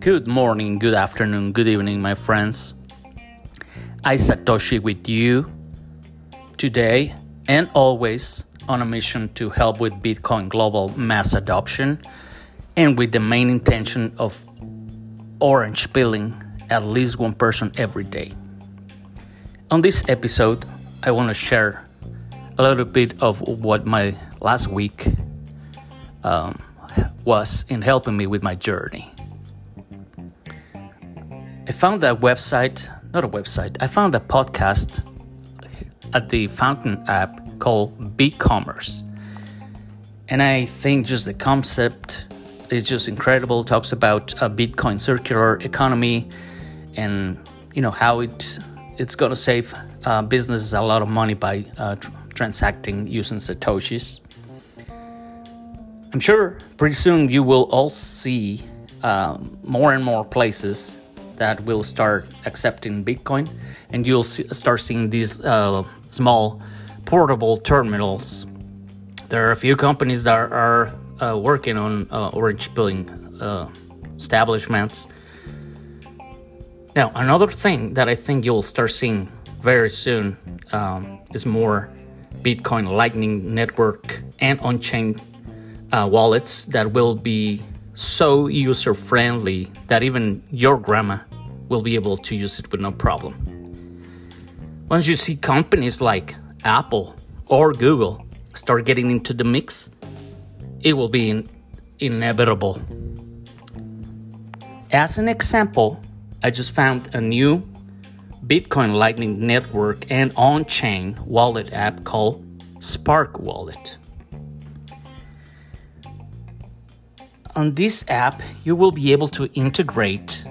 Good morning, good afternoon, good evening, my friends. I Satoshi with you today and always on a mission to help with Bitcoin global mass adoption and with the main intention of orange pilling at least one person every day. On this episode, I want to share a little bit of what my last week um, was in helping me with my journey. I found that website, not a website, I found a podcast at the Fountain app called B-Commerce. And I think just the concept is just incredible. Talks about a Bitcoin circular economy and you know how it it's going to save uh, businesses a lot of money by uh, tr- transacting using satoshis. I'm sure pretty soon you will all see um, more and more places that will start accepting Bitcoin, and you'll see, start seeing these uh, small portable terminals. There are a few companies that are, are uh, working on uh, orange pilling uh, establishments now, another thing that I think you'll start seeing very soon um, is more Bitcoin Lightning Network and on chain uh, wallets that will be so user friendly that even your grandma will be able to use it with no problem. Once you see companies like Apple or Google start getting into the mix, it will be in- inevitable. As an example, I just found a new Bitcoin Lightning Network and on chain wallet app called Spark Wallet. On this app, you will be able to integrate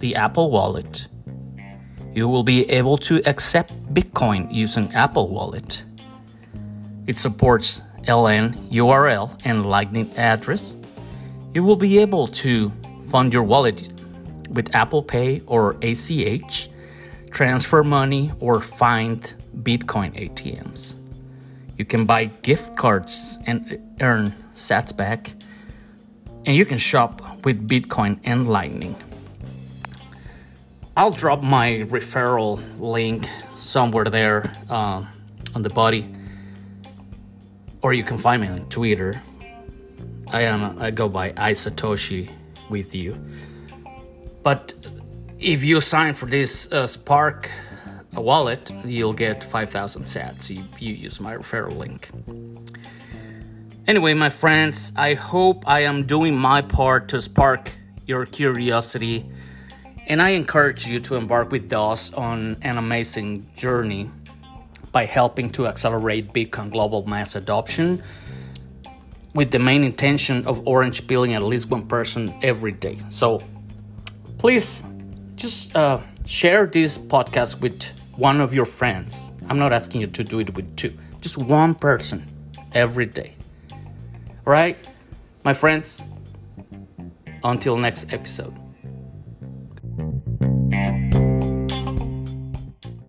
the Apple Wallet. You will be able to accept Bitcoin using Apple Wallet. It supports LNURL, and Lightning address. You will be able to fund your wallet with Apple Pay or ACH, transfer money, or find Bitcoin ATMs. You can buy gift cards and earn sats back, and you can shop with Bitcoin and Lightning. I'll drop my referral link somewhere there uh, on the body, or you can find me on Twitter. I am I go by iSatoshi with you. But if you sign for this uh, Spark uh, wallet, you'll get 5,000 sats if you use my referral link. Anyway, my friends, I hope I am doing my part to spark your curiosity, and I encourage you to embark with us on an amazing journey by helping to accelerate Bitcoin global mass adoption with the main intention of orange pilling at least one person every day. So please just uh, share this podcast with one of your friends. I'm not asking you to do it with two, just one person every day. All right, my friends, until next episode.